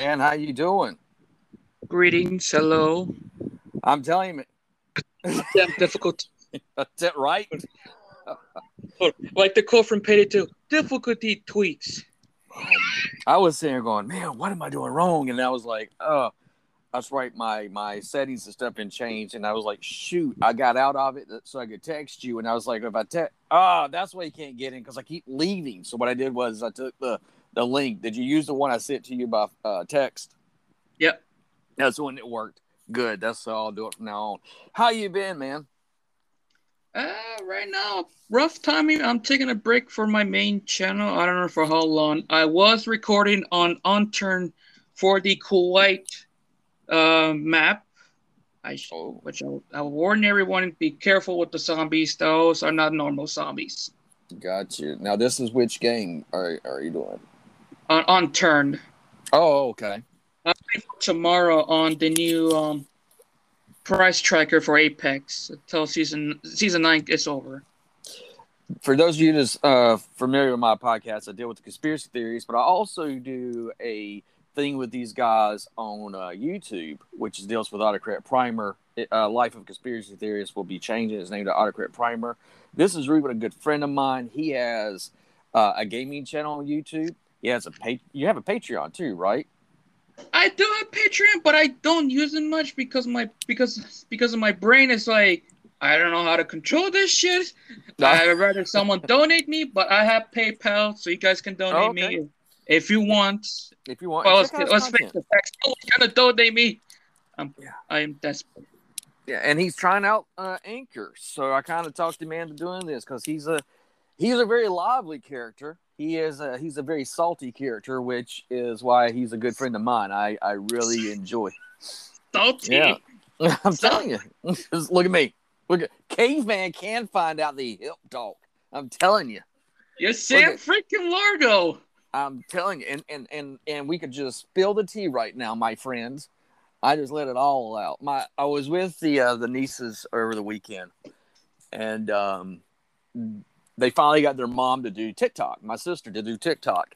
man. How you doing? Greetings, hello. I'm telling you, Damn difficult. that's it, right? Like the quote from Payday 2 difficulty tweaks. I was sitting there going, man, what am I doing wrong? And I was like, oh, that's right. My my settings and stuff been changed, and I was like, shoot, I got out of it so I could text you, and I was like, if I text, ah, that's why you can't get in because I keep leaving. So what I did was I took the the link. Did you use the one I sent to you by uh, text? Yep. That's the one that worked. Good. That's all I'll do it from now on. How you been, man? Uh, right now, rough timing. I'm taking a break for my main channel. I don't know for how long. I was recording on Unturned for the Kuwait uh, map. I sh- Oh, which I, I warn everyone: be careful with the zombies. Those are not normal zombies. got you. Now this is which game are are you doing? On Unturned. Oh, okay. tomorrow on the new um, price tracker for Apex until season season nine is over. For those of you that's uh, familiar with my podcast, I deal with the conspiracy theories, but I also do a thing with these guys on uh, YouTube, which deals with Autocrat Primer. It, uh, Life of Conspiracy Theorists will be changing its name to Autocrat Primer. This is Ruben, a good friend of mine. He has uh, a gaming channel on YouTube. He has a pa- you have a Patreon too, right? I do have Patreon, but I don't use it much because my because because of my brain is like I don't know how to control this shit. I'd rather someone donate me, but I have PayPal, so you guys can donate Oh, okay. me if you want. If you want, Well, let's let's face the facts. Someone's gonna donate me. I'm Yeah. I am desperate. Yeah, and he's trying out uh, Anchor, so I kind of talked him into doing this because he's a he's a very lively character. He is a, he's a very salty character, which is why he's a good friend of mine. I I really enjoy. Salty. Yeah. I'm telling you, look at me. Look at caveman can find out the hip talk. I'm telling you. You're Sam freaking Largo. I'm telling you, and and and and we could just spill the tea right now, my friends. I just let it all out. My I was with the uh, the nieces over the weekend, and um, they finally got their mom to do TikTok. My sister to do TikTok,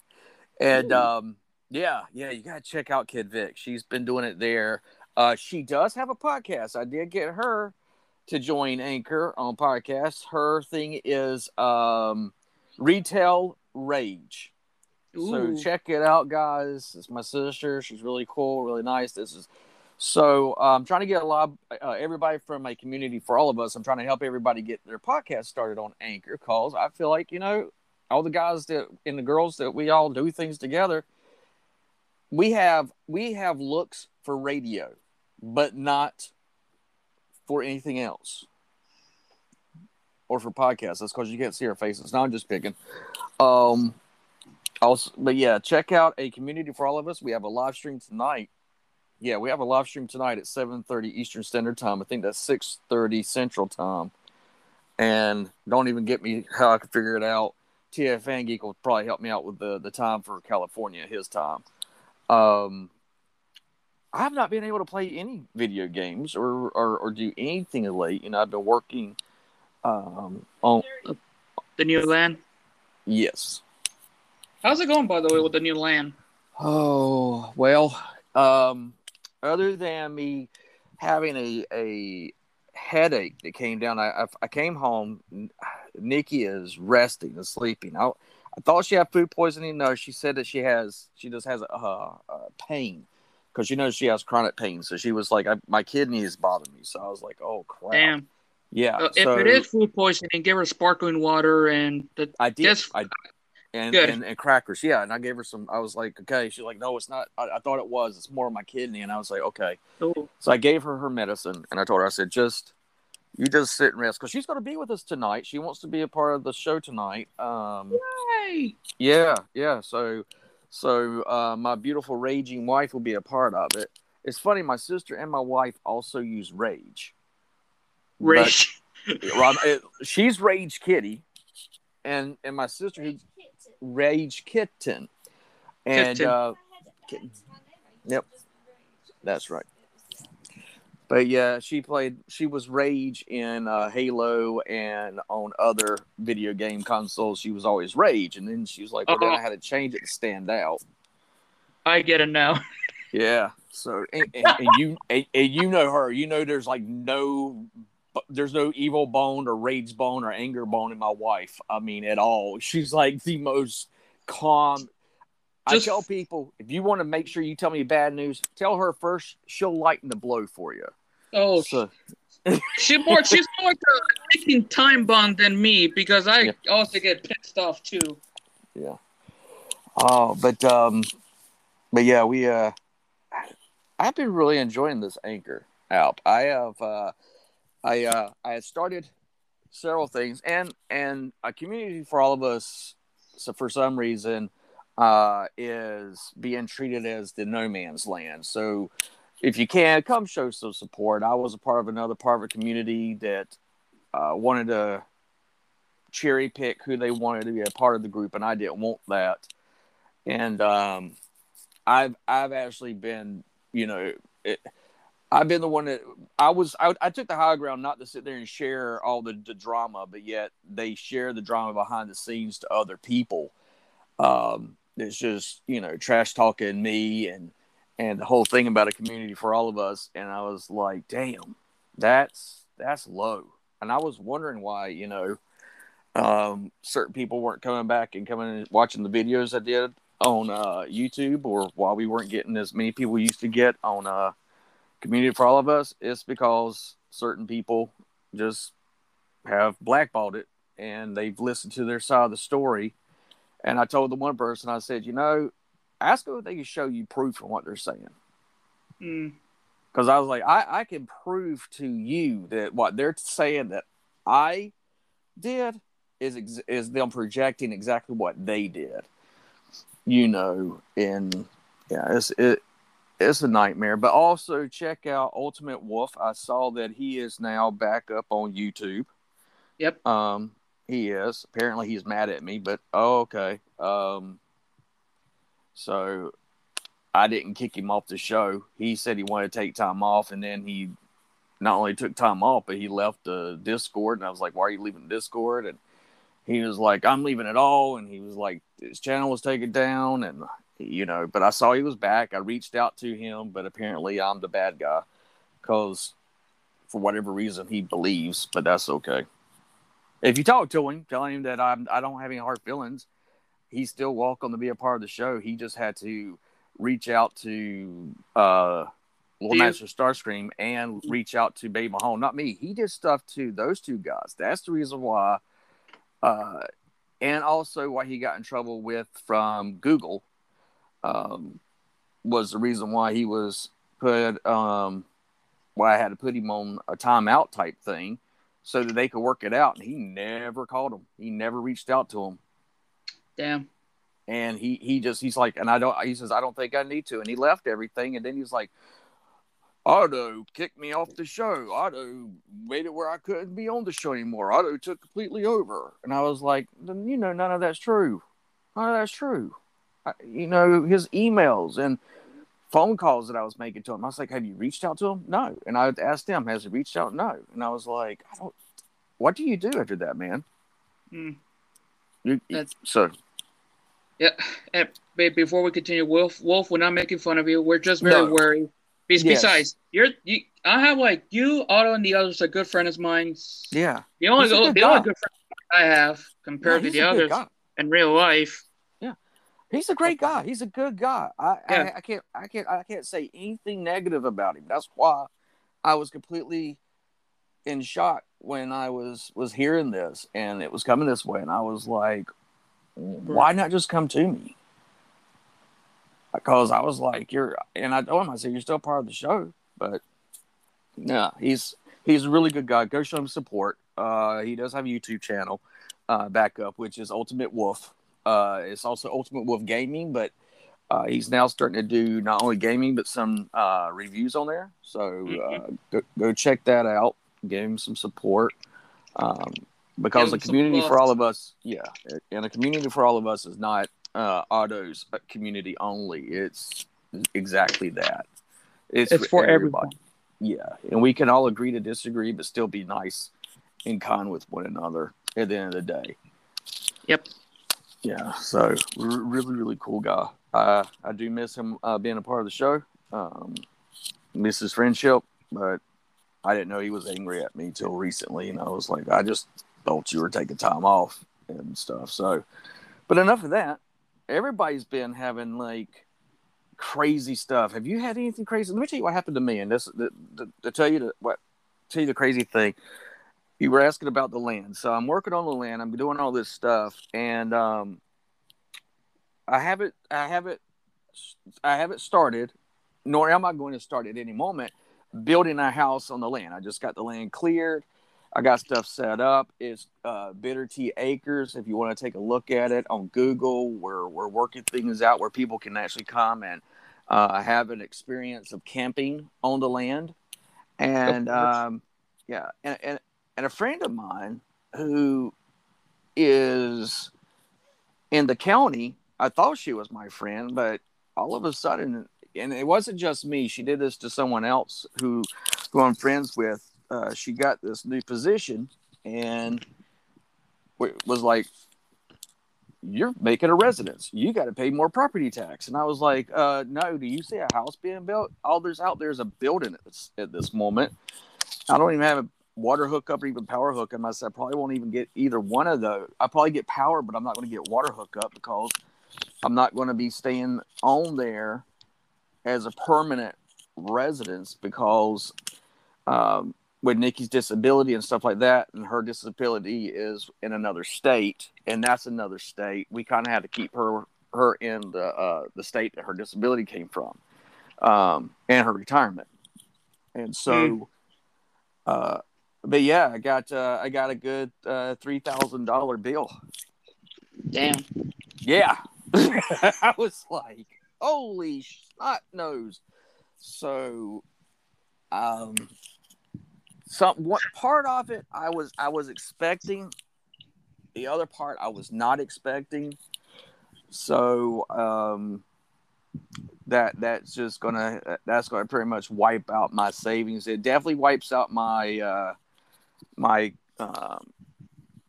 and um, yeah, yeah, you gotta check out Kid Vic. She's been doing it there. Uh, she does have a podcast. I did get her to join Anchor on podcast. Her thing is um, retail rage. So check it out, guys. It's my sister. She's really cool, really nice. This is so I'm trying to get a lot, uh, everybody from a community for all of us. I'm trying to help everybody get their podcast started on Anchor. Cause I feel like you know all the guys that and the girls that we all do things together. We have we have looks for radio, but not for anything else or for podcasts. That's because you can't see our faces. Now I'm just picking. Um, also, but yeah, check out a community for all of us. We have a live stream tonight. Yeah, we have a live stream tonight at 7:30 Eastern Standard Time. I think that's 6:30 Central Time. And don't even get me how I can figure it out. TF Fan Geek will probably help me out with the the time for California, his time. Um, I have not been able to play any video games or or, or do anything of late. You know, I've been working um, on the new land. yes. How's it going, by the way, with the new land? Oh well, um, other than me having a a headache that came down, I I, I came home. Nikki is resting and sleeping. I I thought she had food poisoning. No, she said that she has she just has a, a, a pain because you know she has chronic pain. So she was like, I, my kidney is bothering me. So I was like, oh crap. Damn. Yeah. Uh, if so it is food poisoning, give her sparkling water and the I did. I and, and and crackers. Yeah, and I gave her some. I was like, okay. She's like, no, it's not. I, I thought it was. It's more of my kidney. And I was like, okay. So I gave her her medicine, and I told her, I said, just you just sit and rest because she's going to be with us tonight. She wants to be a part of the show tonight. Um, hey. yeah, yeah. So, so uh, my beautiful raging wife will be a part of it. It's funny. My sister and my wife also use Rage. But- Rage. Rob, it, she's Rage Kitty, and and my sister who's Rage Kitten, and Kitten. uh, Kitten. Yep. that's right. But yeah, she played. She was Rage in uh, Halo and on other video game consoles. She was always Rage, and then she was like, "Well, then I had to change it to stand out." I get it now. Yeah. So and, and, and you and, and you know her. You know there's like no there's no evil bone or rage bone or anger bone in my wife. I mean, at all. She's like the most calm. Just, I tell people if you want to make sure you tell me bad news, tell her first. She'll lighten the blow for you. Oh, so. she more she's more like a ticking time bomb than me because I yeah. also get pissed off too. Yeah. Oh, but um, but yeah, we uh, I've been really enjoying this anchor app. I have uh I uh, I had started several things, and and a community for all of us. So for some reason, uh, is being treated as the no man's land. So if you can, come show some support. I was a part of another part of a community that uh, wanted to cherry pick who they wanted to be a part of the group, and I didn't want that. And um, I've I've actually been, you know, it, I've been the one that I was. I, I, took the high ground not to sit there and share all the, the, drama, but yet they share the drama behind the scenes to other people. Um, it's just you know trash talking me and and the whole thing about a community for all of us. And I was like, damn, that's that's low. And I was wondering why you know um, certain people weren't coming back and coming and watching the videos I did on uh, YouTube, or why we weren't getting as many people used to get on. Uh, community for all of us, it's because certain people just have blackballed it and they've listened to their side of the story. And I told the one person, I said, you know, ask them if they can show you proof of what they're saying. Because mm. I was like, I, I can prove to you that what they're saying that I did is ex- is them projecting exactly what they did. You know, and yeah, it's it it's a nightmare. But also check out Ultimate Wolf. I saw that he is now back up on YouTube. Yep. Um, he is. Apparently, he's mad at me. But oh, okay. Um, so I didn't kick him off the show. He said he wanted to take time off, and then he not only took time off, but he left the Discord. And I was like, "Why are you leaving Discord?" And he was like, "I'm leaving it all." And he was like, "His channel was taken down," and you know, but I saw he was back. I reached out to him, but apparently I'm the bad guy because for whatever reason he believes, but that's okay. If you talk to him, telling him that I'm, I don't have any hard feelings, he's still welcome to be a part of the show. He just had to reach out to uh, Little Master Starscream and reach out to Baby Mahone. Not me. He did stuff to those two guys. That's the reason why. Uh, and also why he got in trouble with from Google um, was the reason why he was put um, why I had to put him on a timeout type thing so that they could work it out. And he never called him. He never reached out to him. Damn. And he he just he's like, and I don't. He says I don't think I need to. And he left everything. And then he's like, Otto kicked me off the show. Otto made it where I couldn't be on the show anymore. Otto took completely over. And I was like, you know, none of that's true. None of that's true you know, his emails and phone calls that I was making to him. I was like, "Have you reached out to him?" No. And I asked him, "Has he reached out?" No. And I was like, "I don't. What do you do after that, man?" Mm. You, That's, so. Yeah. And before we continue, Wolf, Wolf, we're not making fun of you. We're just very no. worried. Besides, yes. you're you. I have like you, Otto, and the others. are good friends of mine. Yeah. The only the guy. only good friend I have compared to the others in real life. He's a great guy. He's a good guy. I, yeah. I, I can't I can't I can't say anything negative about him. That's why I was completely in shock when I was was hearing this and it was coming this way, and I was like, why not just come to me? Because I was like, you're, and I told him, I said, you're still part of the show, but yeah, he's he's a really good guy. Go show him support. Uh, he does have a YouTube channel uh, back up, which is Ultimate Wolf. Uh, it's also Ultimate Wolf Gaming, but uh, he's now starting to do not only gaming but some uh, reviews on there. So mm-hmm. uh, go, go, check that out. Give him some support. Um, because the community for all of us, yeah, and a community for all of us is not uh, Otto's community only. It's exactly that. It's, it's for, for everybody. Everyone. Yeah, and we can all agree to disagree, but still be nice and kind with one another at the end of the day. Yep. Yeah, so really, really cool guy. Uh, I do miss him uh, being a part of the show. um, his Friendship, but I didn't know he was angry at me till recently, and I was like, I just thought you were taking time off and stuff. So, but enough of that. Everybody's been having like crazy stuff. Have you had anything crazy? Let me tell you what happened to me, and this to, to, to tell you the, what tell you the crazy thing. You were asking about the land, so I'm working on the land. I'm doing all this stuff, and um, I haven't, I haven't, I haven't started, nor am I going to start at any moment building a house on the land. I just got the land cleared. I got stuff set up. It's uh, Bitter Tea Acres. If you want to take a look at it on Google, we're we're working things out where people can actually come and uh, have an experience of camping on the land. And um, yeah, and, and and a friend of mine who is in the county. I thought she was my friend, but all of a sudden, and it wasn't just me. She did this to someone else who who I'm friends with uh, she got this new position and was like, "You're making a residence. You got to pay more property tax." And I was like, uh, "No. Do you see a house being built? All there's out there is a building at this, at this moment. I don't even have a water hookup or even power hookup. I said I probably won't even get either one of those. I probably get power, but I'm not going to get water hookup because I'm not going to be staying on there as a permanent residence because um, with Nikki's disability and stuff like that, and her disability is in another state, and that's another state. We kind of had to keep her her in the uh, the state that her disability came from, um, and her retirement. And so, mm. uh, but yeah, I got uh, I got a good uh, three thousand dollar bill. Damn. Yeah, I was like, holy snot nose. So, um, some what part of it I was I was expecting, the other part I was not expecting. So um, that that's just gonna that's gonna pretty much wipe out my savings. It definitely wipes out my uh, my um,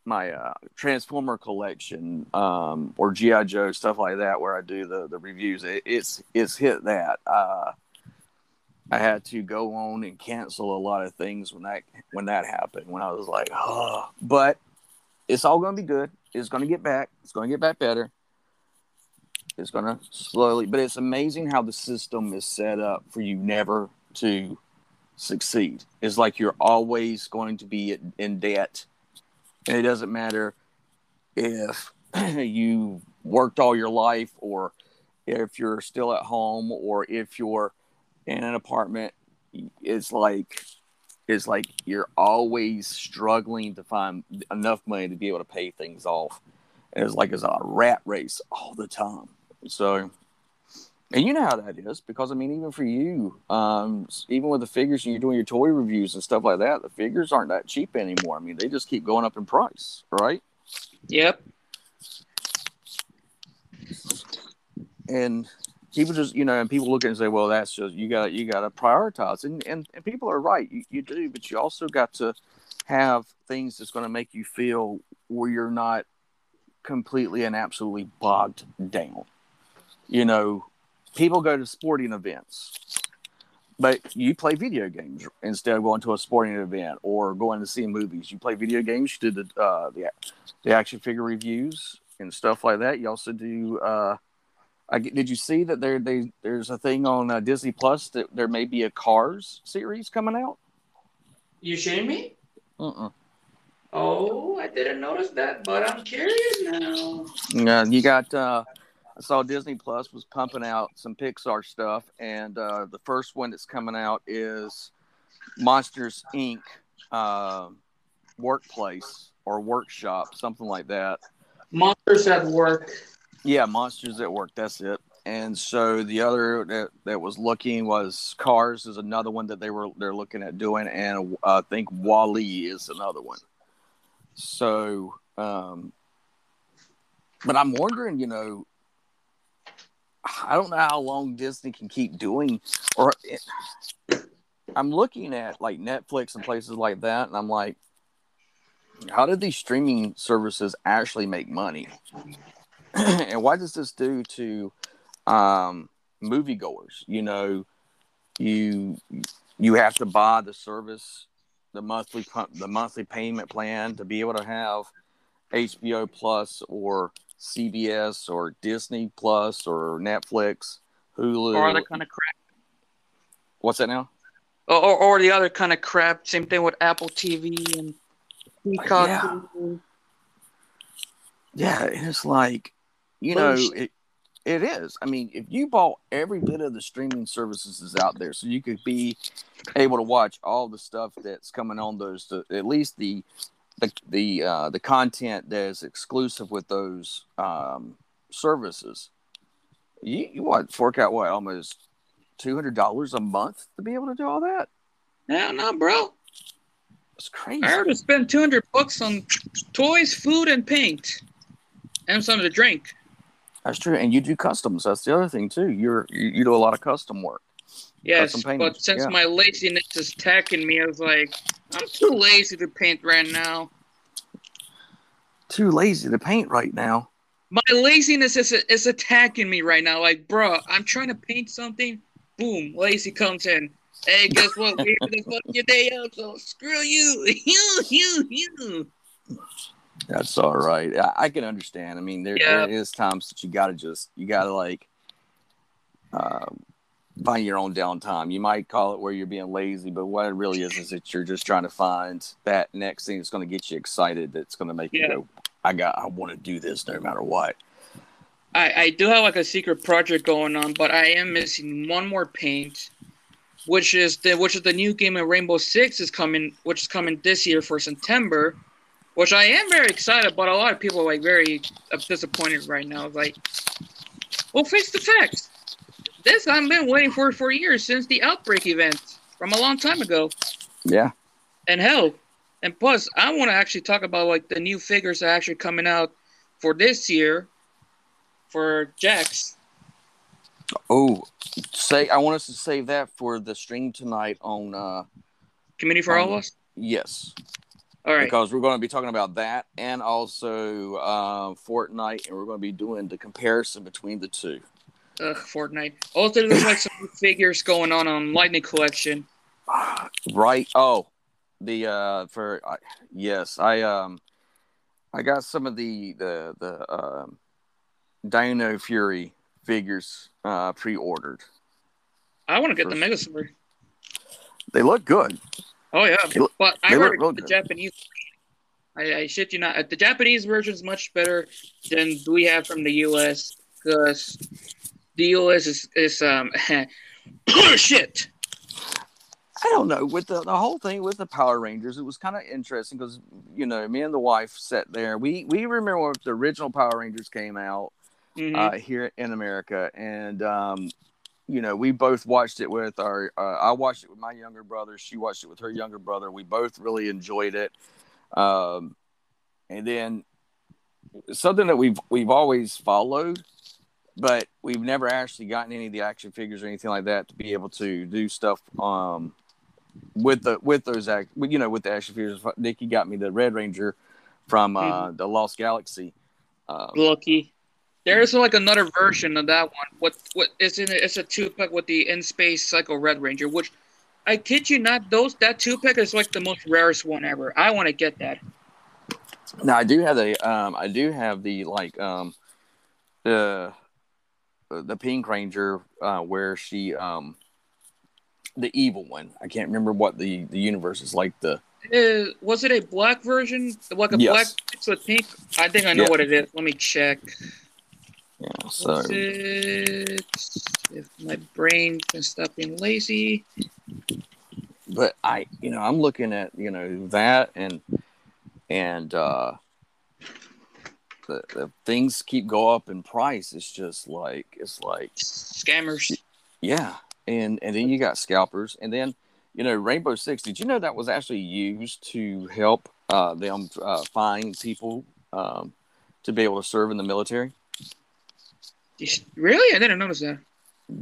my uh, Transformer collection um, or GI Joe stuff like that, where I do the the reviews. It, it's it's hit that. Uh, I had to go on and cancel a lot of things when that when that happened. When I was like, oh, but it's all going to be good. It's going to get back. It's going to get back better. It's going to slowly, but it's amazing how the system is set up for you never to succeed. It's like you're always going to be in debt, and it doesn't matter if you worked all your life or if you're still at home or if you're in an apartment it's like it's like you're always struggling to find enough money to be able to pay things off. And it's like it's a rat race all the time. So, and you know how that is because I mean, even for you, um, even with the figures and you're doing your toy reviews and stuff like that, the figures aren't that cheap anymore. I mean, they just keep going up in price, right? Yep. And people just you know and people look at it and say well that's just you got you got to prioritize and, and and people are right you, you do but you also got to have things that's going to make you feel where you're not completely and absolutely bogged down you know people go to sporting events but you play video games instead of going to a sporting event or going to see movies you play video games you do the uh, the, the action figure reviews and stuff like that you also do uh, I, did you see that there they, there's a thing on uh, Disney Plus that there may be a Cars series coming out? You shitting me? Uh-uh. Oh, I didn't notice that, but I'm curious now. Yeah, you got. Uh, I saw Disney Plus was pumping out some Pixar stuff, and uh, the first one that's coming out is Monsters Inc. Uh, Workplace or Workshop, something like that. Monsters at Work. Yeah, Monsters at Work. That's it. And so the other that, that was looking was Cars is another one that they were they're looking at doing, and uh, I think WALL-E is another one. So, um, but I'm wondering, you know, I don't know how long Disney can keep doing, or it, I'm looking at like Netflix and places like that, and I'm like, how did these streaming services actually make money? and what does this do to um, moviegoers? You know, you you have to buy the service, the monthly the monthly payment plan to be able to have HBO Plus or CBS or Disney Plus or Netflix, Hulu. Or other kind of crap. What's that now? Or, or, or the other kind of crap. Same thing with Apple TV and oh, Peacock. Yeah. TV. Yeah, it's like, you know, it, it is. I mean, if you bought every bit of the streaming services is out there, so you could be able to watch all the stuff that's coming on those, the, at least the the the uh, the content that is exclusive with those um, services, you, you what fork out what almost two hundred dollars a month to be able to do all that. Hell no, bro. It's crazy. I already spent 200 bucks on toys, food, and paint. And something to drink. That's true, and you do customs. That's the other thing too. You're you, you do a lot of custom work. Yes, but since yeah. my laziness is attacking me, I was like, I'm too lazy to paint right now. Too lazy to paint right now. My laziness is, is attacking me right now. Like, bro, I'm trying to paint something. Boom, lazy comes in. Hey, guess what? We have to fuck your day up, so screw you. You, you, you. That's all right. I, I can understand. I mean, there, Yeah. there is times that you got to just you got to like uh, find your own downtime. You might call it where you're being lazy, but what it really is is that you're just trying to find that next thing that's going to get you excited. That's going to make Yeah. you go, "I got, I want to do this no matter what." I, I do have like a secret project going on, but I am missing one more paint, which is the which is the new game of Rainbow Six is coming, which is coming this year for September, which I am very excited. But a lot of people are like very disappointed right now. Like, well, face the facts. This I've been waiting for for years since the Outbreak event from a long time ago. Yeah, And hell, and plus, I want to actually talk about like the new figures that are actually coming out for this year for Jax. Oh, say I want us to save that for the stream tonight on uh Community for all Um, of us. yes All right. because we're going to be talking about that and also uh, Fortnite and we're going to be doing the comparison between the two. Ugh, Fortnite. Also, there's like some figures going on on Lightning Collection. Right. Oh, the uh for uh, yes, I um I got some of the the the um Dino Fury figures uh pre-ordered. I want to get the First- Megazord. They look good. Oh yeah, They look- but I heard the good. Japanese. I, I shit you not. The Japanese version is much better than we have from the U.S. because the U.S. is is um shit. I don't know with the, the whole thing with the Power Rangers. It was kind of interesting because you know me and the wife sat there. We we remember when the original Power Rangers came out Mhm. uh, here in America, and um, you know we both watched it with our. Uh, I watched it with my younger brother. She watched it with her younger brother. We both really enjoyed it, um, and then something that we've we've always followed, but we've never actually gotten any of the action figures or anything like that to be able to do stuff um, with the with those act you know with the action figures. Nikki got me the Red Ranger from uh, the Lost Galaxy. Um, Lucky. There's like another version of that one. What what it's in? It's a two pack with the in space Psycho Red Ranger, which I kid you not, those that two pack is like the most rarest one ever. I want to get that. Now I do have the um I do have the like um the the Pink Ranger uh where she um the evil one. I can't remember what the the universe is like the Uh, was it a black version? Like a Yes. black with pink? I think I know Yeah. what it is. Let me check. yeah so it? If my brain's been stop being lazy. but I you know I'm looking at you know that and and uh the, the things keep go up in price. It's just like it's like Scammers. Yeah, and and then you got scalpers, and then you know Rainbow Six. Did you know that was actually used to help uh, them uh, find people um, to be able to serve in the military? Really? I didn't notice that.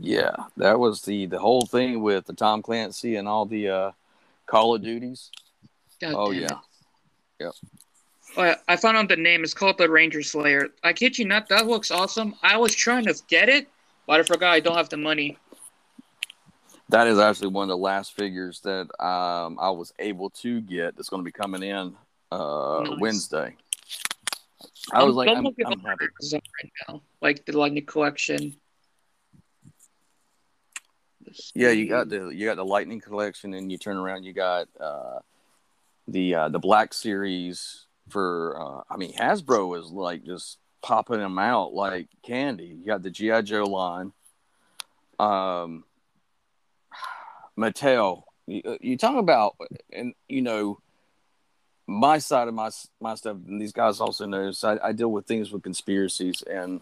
Yeah, that was the the whole thing with the Tom Clancy and all the uh, Call of Duties. God oh yeah, it. Oh, I found out the name. It's called the Ranger Slayer. I kid you not, that looks awesome. I was trying to get it, but I forgot I don't have the money. That is actually one of the last figures that um, I was able to get. That's going to be coming in uh, Nice. Wednesday. I was like, I'm, I'm happy. Right now, like the Lightning collection. Yeah, you got the you got the Lightning collection, and you turn around, you got uh, the uh, the Black Series for. Uh, I mean, Hasbro is like just popping them out like candy. You got the GI Joe line. Um, Mattel. You, uh, you talk about, and you know, my side of my my stuff. And these guys also know. So I, I deal with things with conspiracies and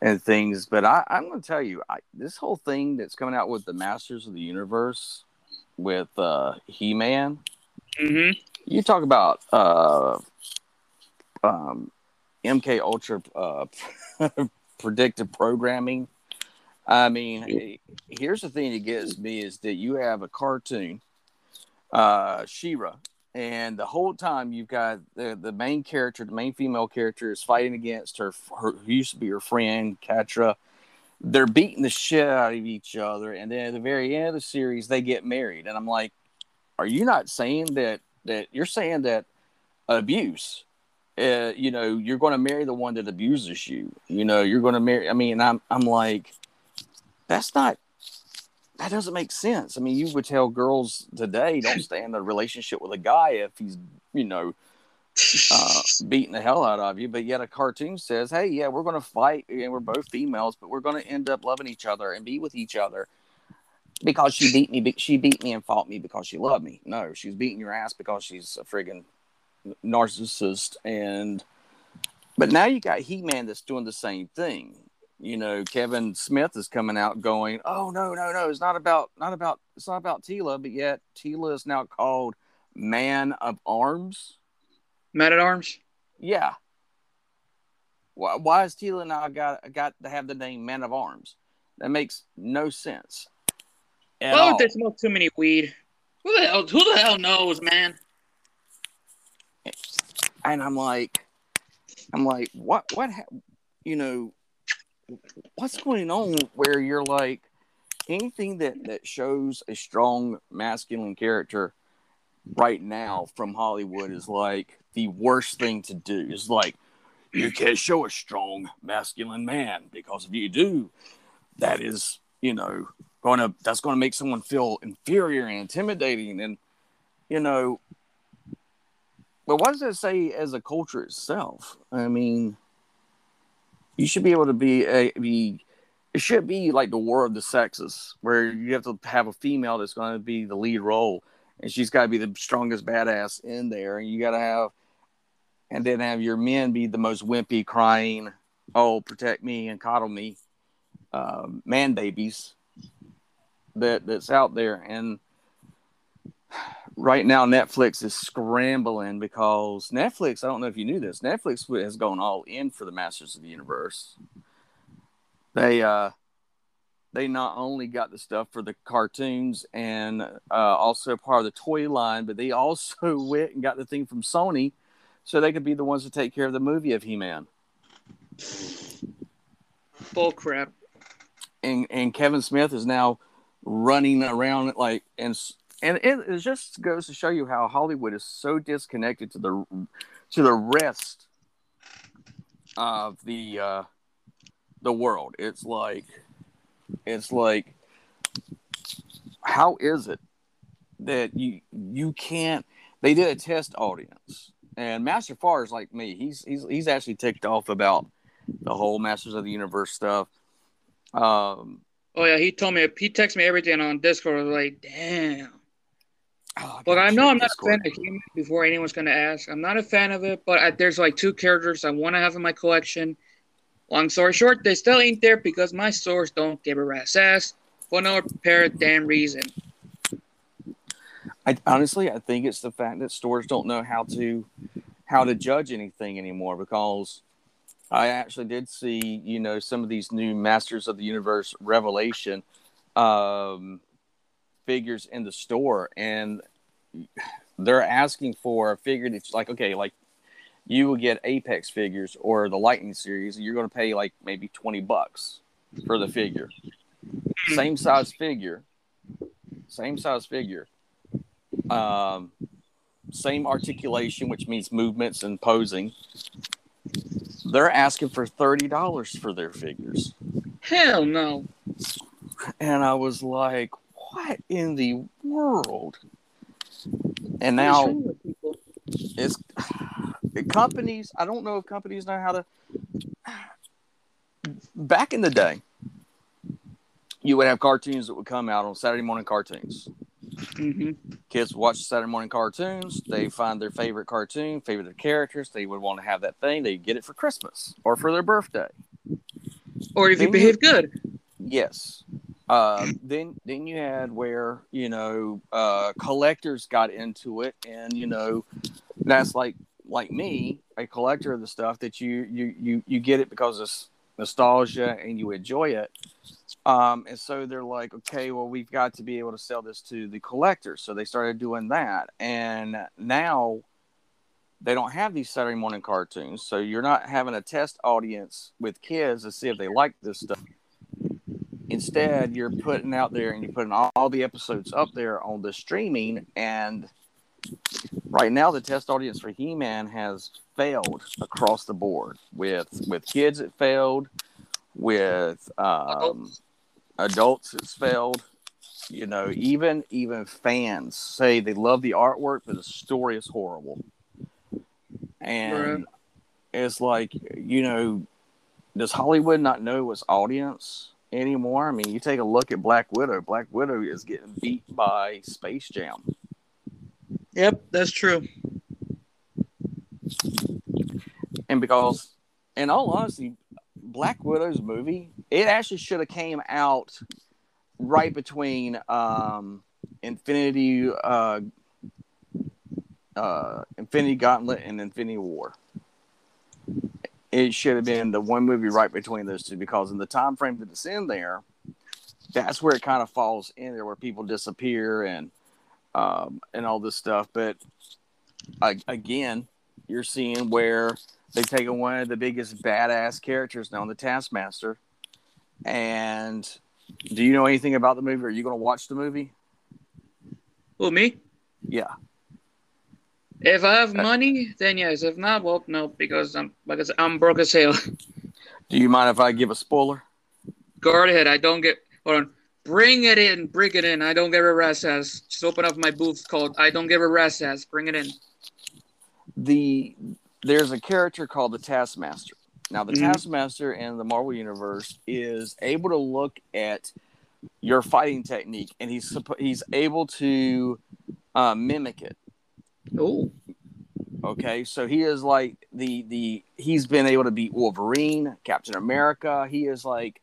and things. But I, I'm going to tell you, I, this whole thing that's coming out with the Masters of the Universe with uh, He Man. Mm-hmm. You talk about uh, um, MK Ultra uh, predictive programming. I mean, here's the thing that gets me is that you have a cartoon, uh, She-Ra, and the whole time you've got the, the main character, the main female character, is fighting against her, her who used to be her friend, Catra. They're beating the shit out of each other, and then at the very end of the series, they get married. And I'm like, are you not saying that that you're saying that abuse? Uh, you know, you're going to marry the one that abuses you. You know, you're going to marry. I mean, I'm I'm like, that's not that doesn't make sense. I mean, you would tell girls today don't stay in a relationship with a guy if he's, you know, uh, beating the hell out of you. But yet a cartoon says, hey, yeah, we're going to fight and we're both females, but we're going to end up loving each other and be with each other because she beat me. She beat me and fought me because she loved me. No, she's beating your ass because she's a friggin' narcissist. And, but now you got He Man that's doing the same thing you know, Kevin Smith is coming out going, "Oh no, no, no! It's not about not about it's not about Teela, but yet Teela is now called Man of Arms." Man at Arms. Yeah. Why, why is Teela now got got to have the name Man of Arms? That makes no sense. Oh, all. they smoke too many weed. Who the hell? Who the hell knows, man? And I'm like, I'm like, what, what, ha- you know, what's going on where you're like, anything that that shows a strong masculine character right now from Hollywood is like the worst thing to do. Is like, you can't show a strong masculine man because if you do, that is, you know, to that's going to make someone feel inferior and intimidating, and you know. But what does it say as a culture itself? I mean, you should be able to be a be. It should be like the war of the sexes, where you have to have a female that's going to be the lead role, and she's got to be the strongest badass in there, and you got to have, and then have your men be the most wimpy, crying, "Oh, protect me and coddle me," um, man babies that that's out there, and right now Netflix is scrambling because Netflix, I don't know if you knew this, Netflix has gone all in for the Masters of the Universe. They uh they not only got the stuff for the cartoons and uh, also part of the toy line, but they also went and got the thing from Sony so they could be the ones to take care of the movie of He-Man. Bull crap. And and Kevin Smith is now running around like and and it, it just goes to show you how Hollywood is so disconnected to the to the rest of the uh, the world. It's like it's like how is it that you you can't? They did a test audience, and Master Far is like me. He's he's he's actually ticked off about the whole Masters of the Universe stuff. Um, Oh yeah, he told me he texted me everything on Discord. Like, damn. Oh, gotta I know I'm not a fan of He-Man before anyone's gonna ask. I'm not a fan of it, but I, there's like two characters I want to have in my collection. Long story short, they still ain't there because my stores don't give a rat's ass for no apparent damn reason. I honestly, I think it's the fact that stores don't know how to how to judge anything anymore because I actually did see, you know, some of these new Masters of the Universe Revelation um, figures in the store, and they're asking for a figure that's like, okay, like you will get Apex figures or the Lightning series, and you're going to pay like maybe twenty bucks for the figure, same size figure, same size figure, um, same articulation, which means movements and posing. They're asking for thirty dollars for their figures, Hell no. and I was like, "What in the world?" And now it's companies. I don't know if companies know how to. Back in the day, you would have cartoons that would come out on Saturday morning cartoons. Mhm. Kids watch Saturday morning cartoons. They find their favorite cartoon, favorite characters. They would want to have that thing. They get it for Christmas or for their birthday. Or if Then you- behave good. Yes. Uh, then then you had where you know uh, collectors got into it, and you know that's like like me, a collector of the stuff that you you you you get it because it's nostalgia and you enjoy it. Um, and so they're like, okay, well, we've got to be able to sell this to the collectors. So they started doing that, and now they don't have these Saturday morning cartoons. So you're not having a test audience with kids to see if they like this stuff. Instead, you're putting out there and you're putting all, all the episodes up there on the streaming. And right now, the test audience for He-Man has failed across the board. With with kids, it failed. With um, adults, it's failed. You know, even even fans say they love the artwork, but the story is horrible. And Bruh. it's like, you know, does Hollywood not know its audience anymore? I mean, you take a look at Black Widow. Black Widow is getting beat by Space Jam. Yep, that's true. And because, in all honesty, Black Widow's movie, it actually should have came out right between um, Infinity, uh, uh, Infinity Gauntlet and Infinity War. It should have been the one movie right between those two because in the time frame that it's in there, that's where it kind of falls in there, where people disappear and um, and all this stuff. But uh, again, you're seeing where they've taken one of the biggest badass characters now, the Taskmaster. And do you know anything about the movie? Are you going to watch the movie? Who, me? Yeah. If I have Uh, money, then yes. If not, well, no, because I'm because I'm broke as hell. Do you mind if I give a spoiler? Go ahead. I don't get. Hold on. Bring it in. Bring it in. I don't give a rat's ass. Just open up my booth called I don't give a rat's ass. Bring it in. The there's a character called the Taskmaster. Now, the Mhm. Taskmaster in the Marvel universe is able to look at your fighting technique, and he's he's able to uh, mimic it. Oh, Okay, so he is like the the he's been able to beat Wolverine, Captain America. He is like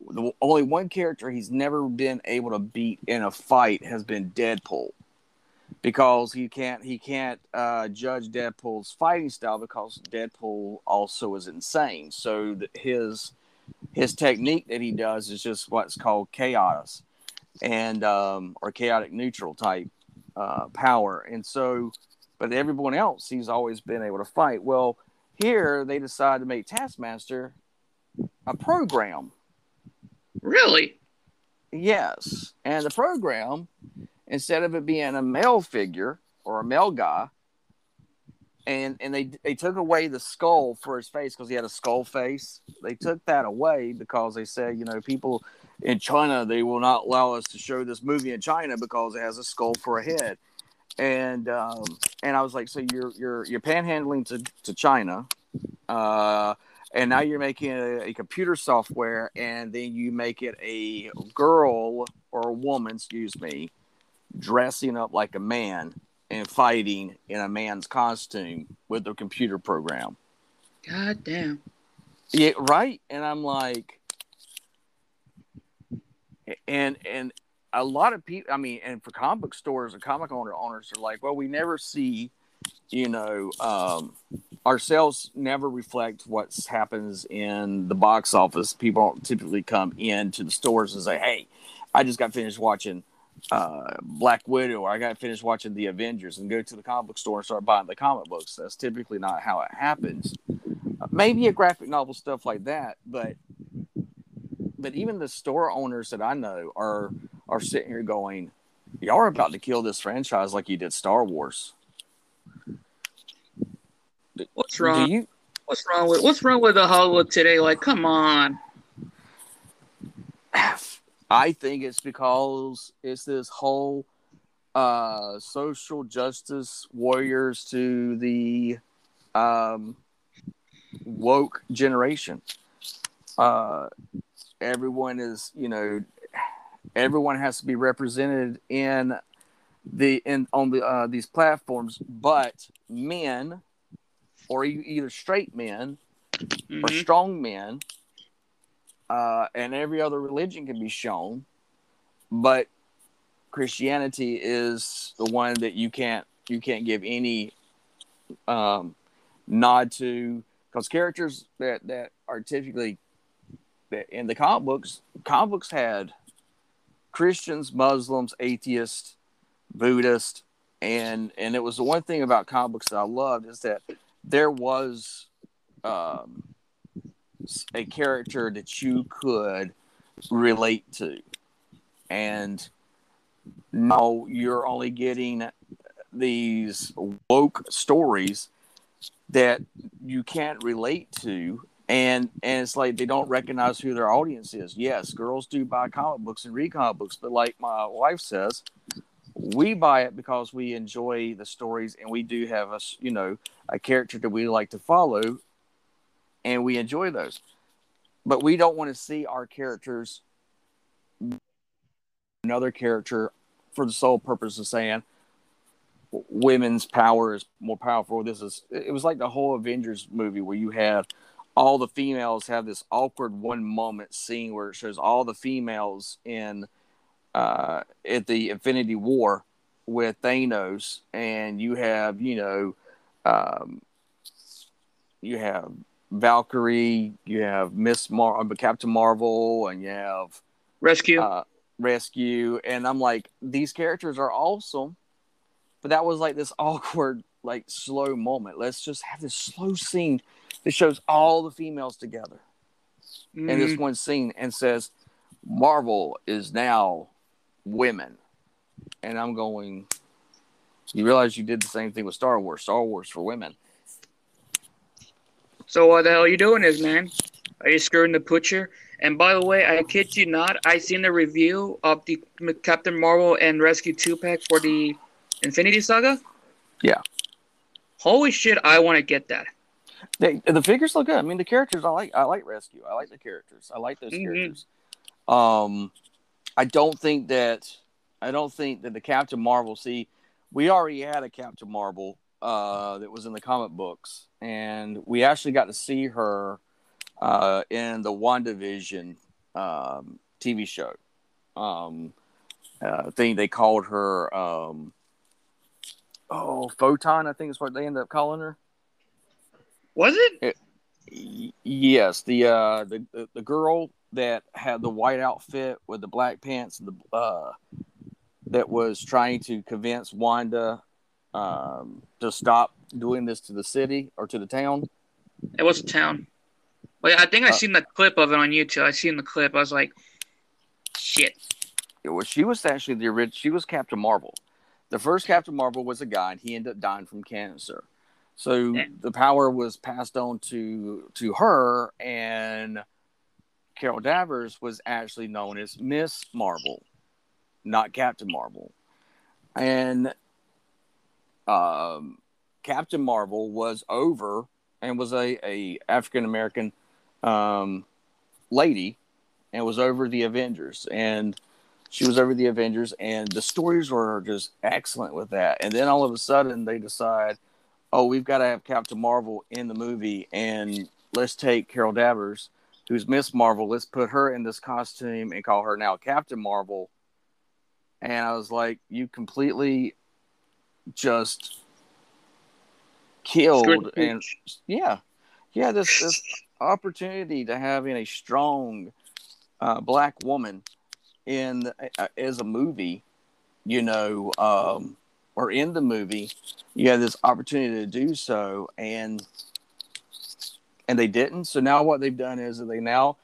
the only one character he's never been able to beat in a fight has been Deadpool, because he can't he can't uh, judge Deadpool's fighting style because Deadpool also is insane. So th- his his technique that he does is just what's called chaos, and um, or chaotic neutral type uh, power, and so but everyone else he's always been able to fight. Well, here they decide to make Taskmaster a program. really? Yes, and the program instead of it being a male figure or a male guy, and and they they took away the skull for his face because he had a skull face. They took that away because they said, you know, people in China they will not allow us to show this movie in China because it has a skull for a head. And um, and I was like, so you're you're you're panhandling to to China, uh, and now you're making a, a computer software, and then you make it a girl or a woman, excuse me, dressing up like a man and fighting in a man's costume with a computer program. God damn. Yeah, right. And I'm like, and and a lot of people. I mean, and for comic book stores and comic owner owners are like, well, we never see, you know, um, our sales never reflect what happens in the box office. People don't typically come into the stores and say, hey, I just got finished watching uh, Black Widow, or I got finished watching the Avengers, and go to the comic book store and start buying the comic books. That's typically not how it happens. Maybe a graphic novel stuff like that, but but even the store owners that I know are are sitting here going, y'all are about to kill this franchise like you did Star Wars. What's wrong? You? What's wrong with What's wrong with the Hollywood today? Like, come on. I think it's because it's this whole uh, social justice warriors to the um, woke generation. Uh, everyone is, you know, everyone has to be represented in the in on the uh, these platforms, but men or either straight men or Mhm. strong men, uh, and every other religion can be shown, but Christianity is the one that you can't you can't give any um, nod to because characters that that are typically in the comic books, comic books had Christians, Muslims, atheists, Buddhists, and and it was the one thing about comic books that I loved is that there was um, a character that you could relate to, and now you're only getting these woke stories that you can't relate to and and it's like they don't recognize who their audience is. Yes girls do buy comic books and read comic books but like my wife says we buy it because we enjoy the stories and we do have a you know a character that we like to follow and we enjoy those. But we don't want to see our characters another character for the sole purpose of saying women's power is more powerful. This is it was like the whole avengers movie where you had all the females have this awkward one moment scene where it shows all the females in uh, at the Infinity War with Thanos, and you have you know um, you have Valkyrie, you have Miss Mar- uh, Captain Marvel, and you have Rescue. uh, Rescue, and I'm like these characters are awesome, but that was like this awkward like slow moment. Let's just have this slow scene that shows all the females together in this Mhm. one scene and says Marvel is now women. And I'm going, you realize you did the same thing with Star Wars, Star Wars for women. So what the hell are you doing is, man? Are you screwing the butcher? And by the way, I kid you not, I seen the review of the Captain Marvel and Rescue two pack for the Infinity Saga. Yeah. Holy shit! I want to get that. They, the figures look good. I mean, the characters I like. I like Rescue. I like the characters. I like those Mhm. characters. Um, I don't think that. I don't think that the Captain Marvel. See, we already had a Captain Marvel uh, that was in the comic books, and we actually got to see her uh, in the WandaVision um, TV show. Um, uh, I think they called her. Um, oh, Photon. I think is what they ended up calling her. Was it? Y- yes, the uh the, the the girl that had the white outfit with the black pants and the uh that was trying to convince Wanda um to stop doing this to the city or to the town. It was a town. Well, yeah, I think I Uh, seen the clip of it on YouTube. I seen the clip. I was like, shit. It was she was actually the original. She was Captain Marvel. The first Captain Marvel was a guy, and he ended up dying from cancer. So Yeah. the power was passed on to to her, and Carol Danvers was actually known as Miss Marvel, not Captain Marvel. And um, Captain Marvel was over and was a, a African American um, lady, and was over the Avengers and she was over the Avengers, and the stories were just excellent with that. And then all of a sudden, they decide, oh, we've got to have Captain Marvel in the movie, and let's take Carol Danvers, who's Miss Marvel, let's put her in this costume and call her now Captain Marvel. And I was like, you completely just killed and yeah, yeah, this this opportunity to having a strong uh, black woman in uh, as a movie, you know, um, or in the movie, you have this opportunity to do so, and and they didn't. So now what they've done is that they now,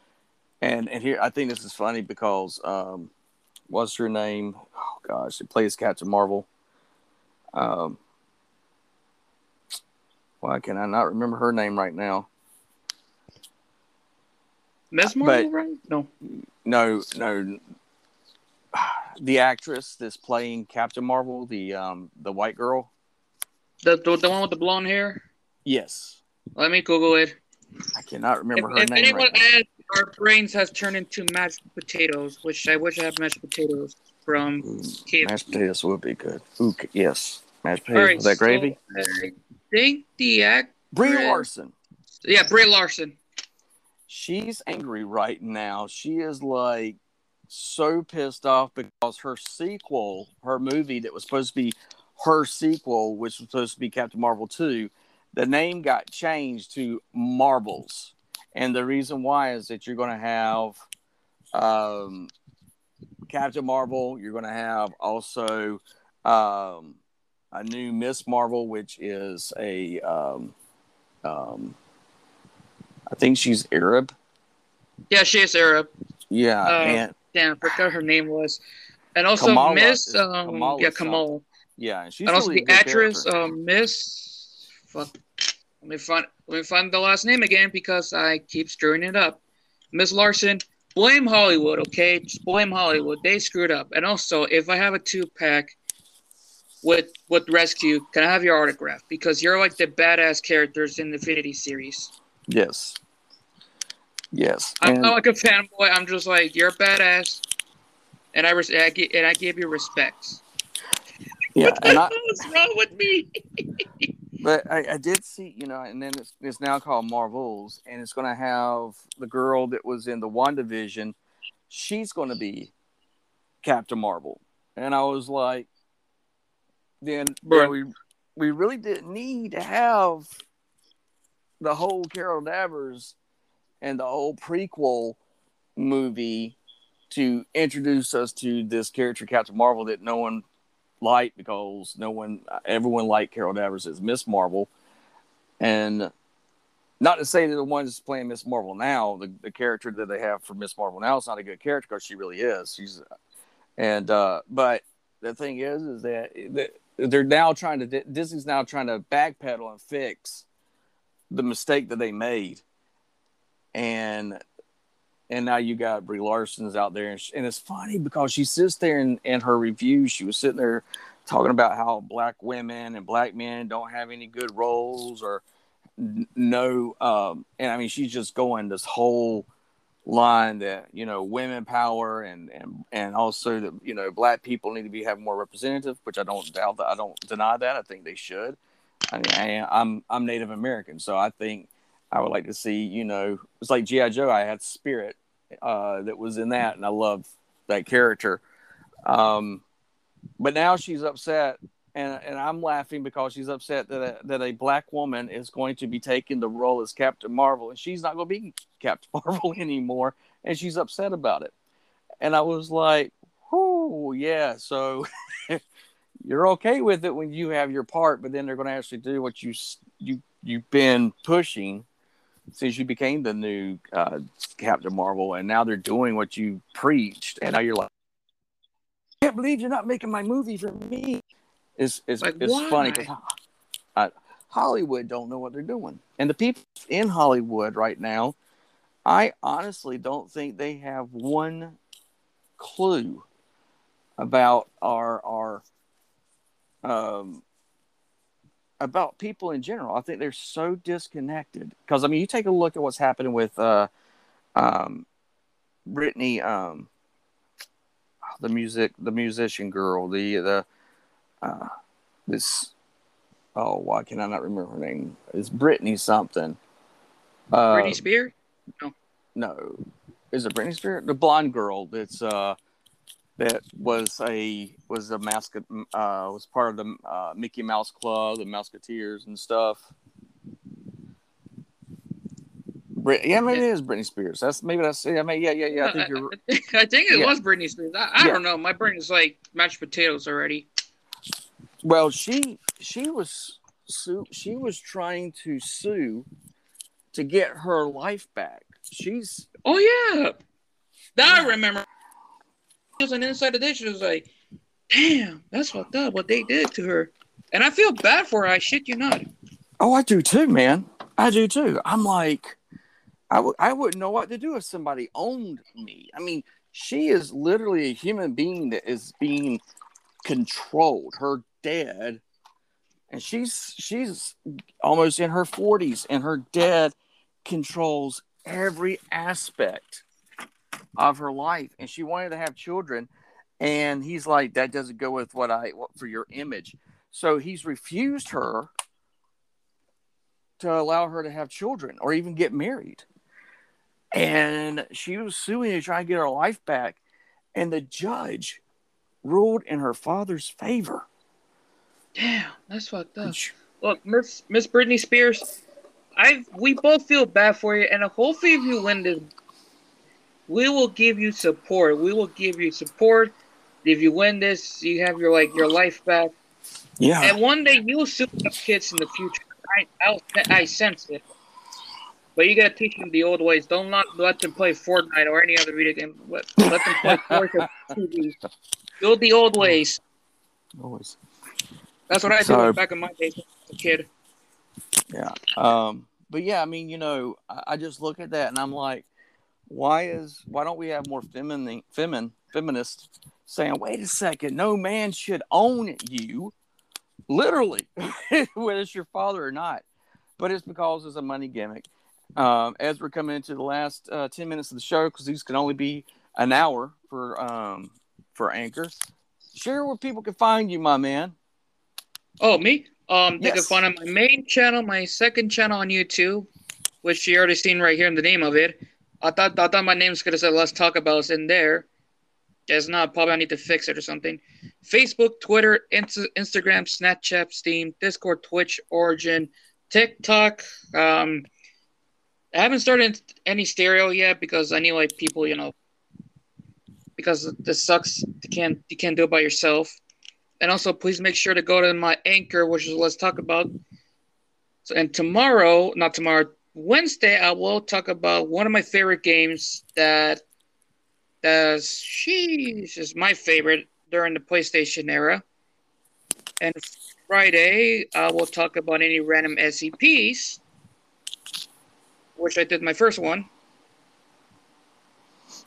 and and here I think this is funny because um, what's her name? Oh gosh, she plays Captain Marvel. Um, why can I not remember her name right now? Ms. Marvel, but, right? No, no, no. The actress that's playing Captain Marvel, the um, the white girl, the, the the one with the blonde hair. Yes. Let me Google it. I cannot remember if, her if name. anyone right our brains has turned into mashed potatoes, which I wish I had mashed potatoes from Mashed potatoes would be good. Ooh, yes. Mashed potatoes right, with that gravy. So I think the act. Brie Larson. Yeah, Brie Larson. She's angry right now. She is like so pissed off because her sequel, her movie that was supposed to be her sequel, which was supposed to be Captain Marvel 2, the name got changed to Marvels. And the reason why is that you're going to have um, Captain Marvel, you're going to have also um, a new Miss Marvel, which is a, um, um, I think she's Arab. Yeah, she is Arab. Yeah, uh, and damn, I forgot her name was, and also Kamala Miss, um, Kamala yeah, Kamal. Yeah, and she's and also the actress, um, Miss. Fuck. Let me find. Let me find the last name again because I keep screwing it up. Miss Larson. Blame Hollywood, okay? Just blame Hollywood. They screwed up. And also, if I have a two pack with with Rescue, can I have your autograph? Because you're like the badass characters in the Infinity series. Yes. Yes. I'm not like a fanboy. I'm just like you're a badass, and I, res- and I, and I give you respects. Yeah, and I, what's wrong with me? but I, I, did see, you know, and then it's, it's now called Marvels, and it's going to have the girl that was in the WandaVision. She's going to be Captain Marvel, and I was like, then, then we we really didn't need to have the whole Carol Danvers and the whole prequel movie to introduce us to this character Captain Marvel that no one liked because no one, everyone liked Carol Danvers as Miss Marvel, and not to say that the ones playing Miss Marvel now, the, the character that they have for Miss Marvel now is not a good character because she really is. She's, and uh, but the thing is, is that they're now trying to Disney's now trying to backpedal and fix the mistake that they made, and and now you got Brie Larson's out there, and, she, and it's funny because she sits there in, in her review, she was sitting there talking about how black women and black men don't have any good roles or no, um, and I mean she's just going this whole line that you know women power and and and also that you know black people need to be having more representative, which I don't doubt that I don't deny that. I think they should. I mean, I, I'm I'm Native American, so I think I would like to see, you know, it's like GI Joe. I had Spirit uh, that was in that, and I love that character. Um, but now she's upset, and and I'm laughing because she's upset that a, that a black woman is going to be taking the role as Captain Marvel, and she's not going to be Captain Marvel anymore, and she's upset about it. And I was like, "Oh yeah, so." you're okay with it when you have your part, but then they're going to actually do what you you you've been pushing since you became the new uh, Captain Marvel, and now they're doing what you preached, and now you're like, I can't believe you're not making my movie for me. It's it's, like, it's funny because Hollywood don't know what they're doing, and the people in Hollywood right now, I honestly don't think they have one clue about our our um about people in general. I think they're so disconnected because I mean, you take a look at what's happening with uh, um, Brittany, um, the music, the musician girl, the the uh, this. Oh, why can I not remember her name? It's Brittany something. Uh, Britney Spears? No. No. Is it Britney Spears? The blonde girl that's uh that was a was a mascot uh, was part of the uh, Mickey Mouse Club, the Mouseketeers and stuff. Brit- yeah, maybe it is Britney Spears. That's maybe that's yeah, mean, yeah, yeah, yeah. I think you're. I think it yeah. was Britney Spears. I, I yeah. don't know. My brain is like mashed potatoes already. Well, she she was sue. She was trying to sue to get her life back. She's. Oh yeah, that yeah. I remember was an inside of this. She was like, damn, that's fucked up what they did to her. And I feel bad for her. I shit you not. Oh, I do too, man. I do too. I'm like, I w- I wouldn't know what to do if somebody owned me. I mean, she is literally a human being that is being controlled. Her dad, and she's she's almost in her 40s, and her dad controls every aspect of her life. And she wanted to have children, and he's like, that doesn't go with what I what, for your image. So he's refused her to allow her to have children or even get married. And she was suing to try and get her life back. And the judge ruled in her father's favor. Damn, that's fucked up. Look, Miss Miss Britney Spears, I we both feel bad for you, and hopefully, if you win this, we will give you support. We will give you support. If you win this, you have your like your life back. Yeah. And one day you'll sue kids in the future. I I'll, I sense it. But you gotta teach them the old ways. Don't not let them play Fortnite or any other video game. Let, let them play Fortnite. Build the old ways. Always. That's what I So- did back in my days as a kid. Yeah. Um, but yeah, I mean, you know, I, I just look at that and I'm like, why is why don't we have more feminine femin feminists saying, wait a second, no man should own you, literally, whether it's your father or not. But it's because it's a money gimmick. Um, as we're coming into the last uh, ten minutes of the show, because these can only be an hour for um, for Anchor. Share where people can find you, my man. Oh, me? Um, they can find on my main channel, my second channel on YouTube, which you already seen right here in the name of it. I thought I thought my name's gonna say "Let's Talk About" It's in there. It's not. Probably I need to fix it or something. Facebook, Twitter, Insta- Instagram, Snapchat, Steam, Discord, Twitch, Origin, TikTok. Um, I haven't started any stereo yet because I need like people, you know, because this sucks. You can't you can't do it by yourself. And also, please make sure to go to my anchor, which is let's talk about. So, and tomorrow, not tomorrow, Wednesday, I will talk about one of my favorite games that that's sheesh is my favorite during the PlayStation era. And Friday, I will talk about any random SCPs, which I did my first one.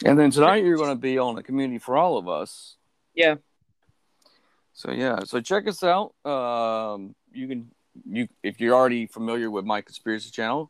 And then tonight you're going to be on a community for all of us. Yeah. So yeah, so check us out. Um, you can you if you're already familiar with my conspiracy channel,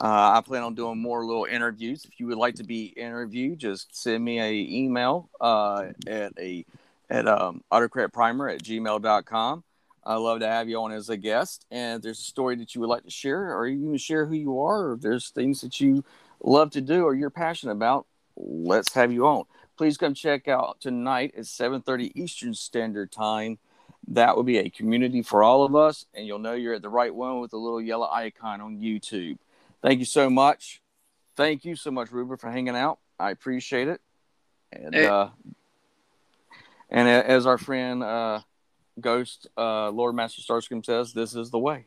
uh, I plan on doing more little interviews. If you would like to be interviewed, just send me a email uh, at a at um, autocratprimer at gmail.com. I love to have you on as a guest. And if there's a story that you would like to share, or you even share who you are, or if there's things that you love to do or you're passionate about, let's have you on. Please come check out tonight at 7:30 Eastern Standard Time. That will be a community for all of us, and you'll know you're at the right one with the little yellow icon on YouTube. Thank you so much. Thank you so much, Ruben, for hanging out. I appreciate it. And Hey. uh, and as our friend uh, Ghost uh, Lord Master Starscream says, this is the way.